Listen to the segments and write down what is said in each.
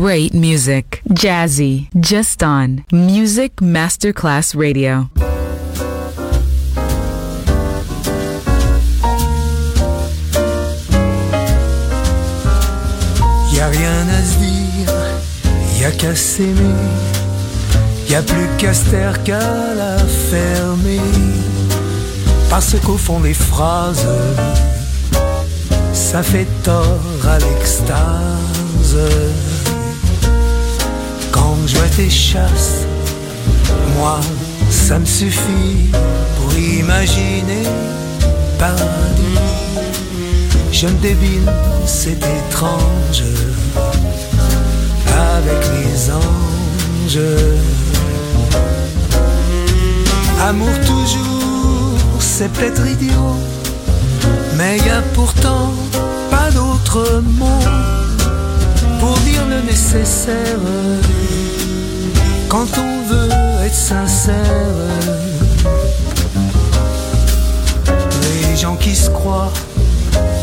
Great music. Jazzy, just on Music Masterclass Radio. Y a rien à se dire, y a qu'à s'aimer. Y a plus qu'à se taire qu'à la fermer. Parce qu'au fond des phrases, ça fait tort à l'extase. Tes chasses, moi, ça me suffit pour imaginer paradis. Je me débine, c'est étrange, avec les anges. Amour toujours, c'est peut-être idiot, mais y a pourtant pas d'autre mot pour dire le nécessaire quand on veut être sincère. Les gens qui se croient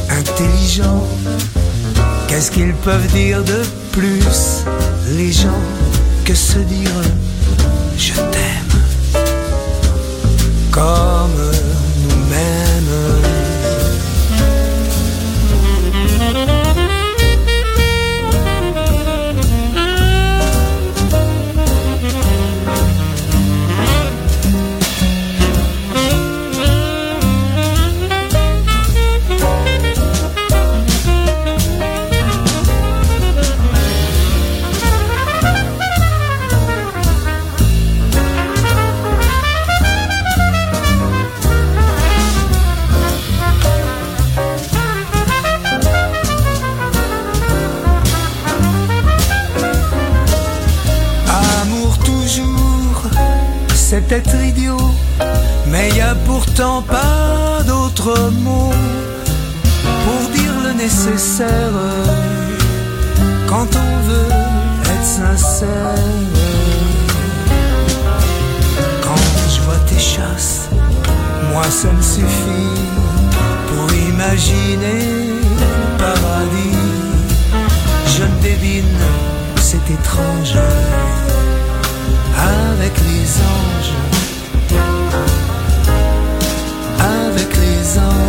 intelligents, qu'est-ce qu'ils peuvent dire de plus, les gens, que se dire je t'aime comme nous-mêmes. Peut-être idiot, mais y a pourtant pas d'autre mot pour dire le nécessaire quand on veut être sincère. Quand je vois tes chasses, moi ça me suffit pour imaginer le paradis. Je me devine, c'est étrange avec les anges, avec les anges,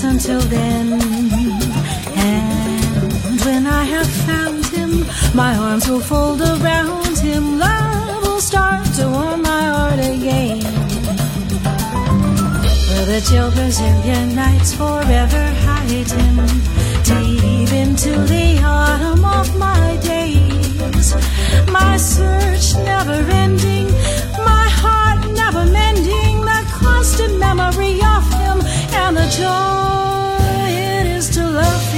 until then. And when I have found him, my arms will fold around him. Love will start to warm my heart again. Will the chill Indian nights forever hide him deep into the autumn of my days. My search never ending, my heart never mending, the constant memory of him found the joy it is to love.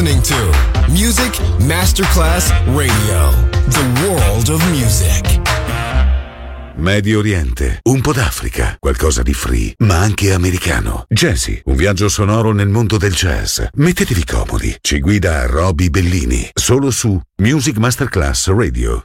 listening to Music Masterclass Radio, the world of music. Medio Oriente, un po' d'Africa, qualcosa di free, ma anche americano. Jazzy, un viaggio sonoro nel mondo del jazz. Mettetevi comodi, ci guida Roby Bellini, solo su Music Masterclass Radio.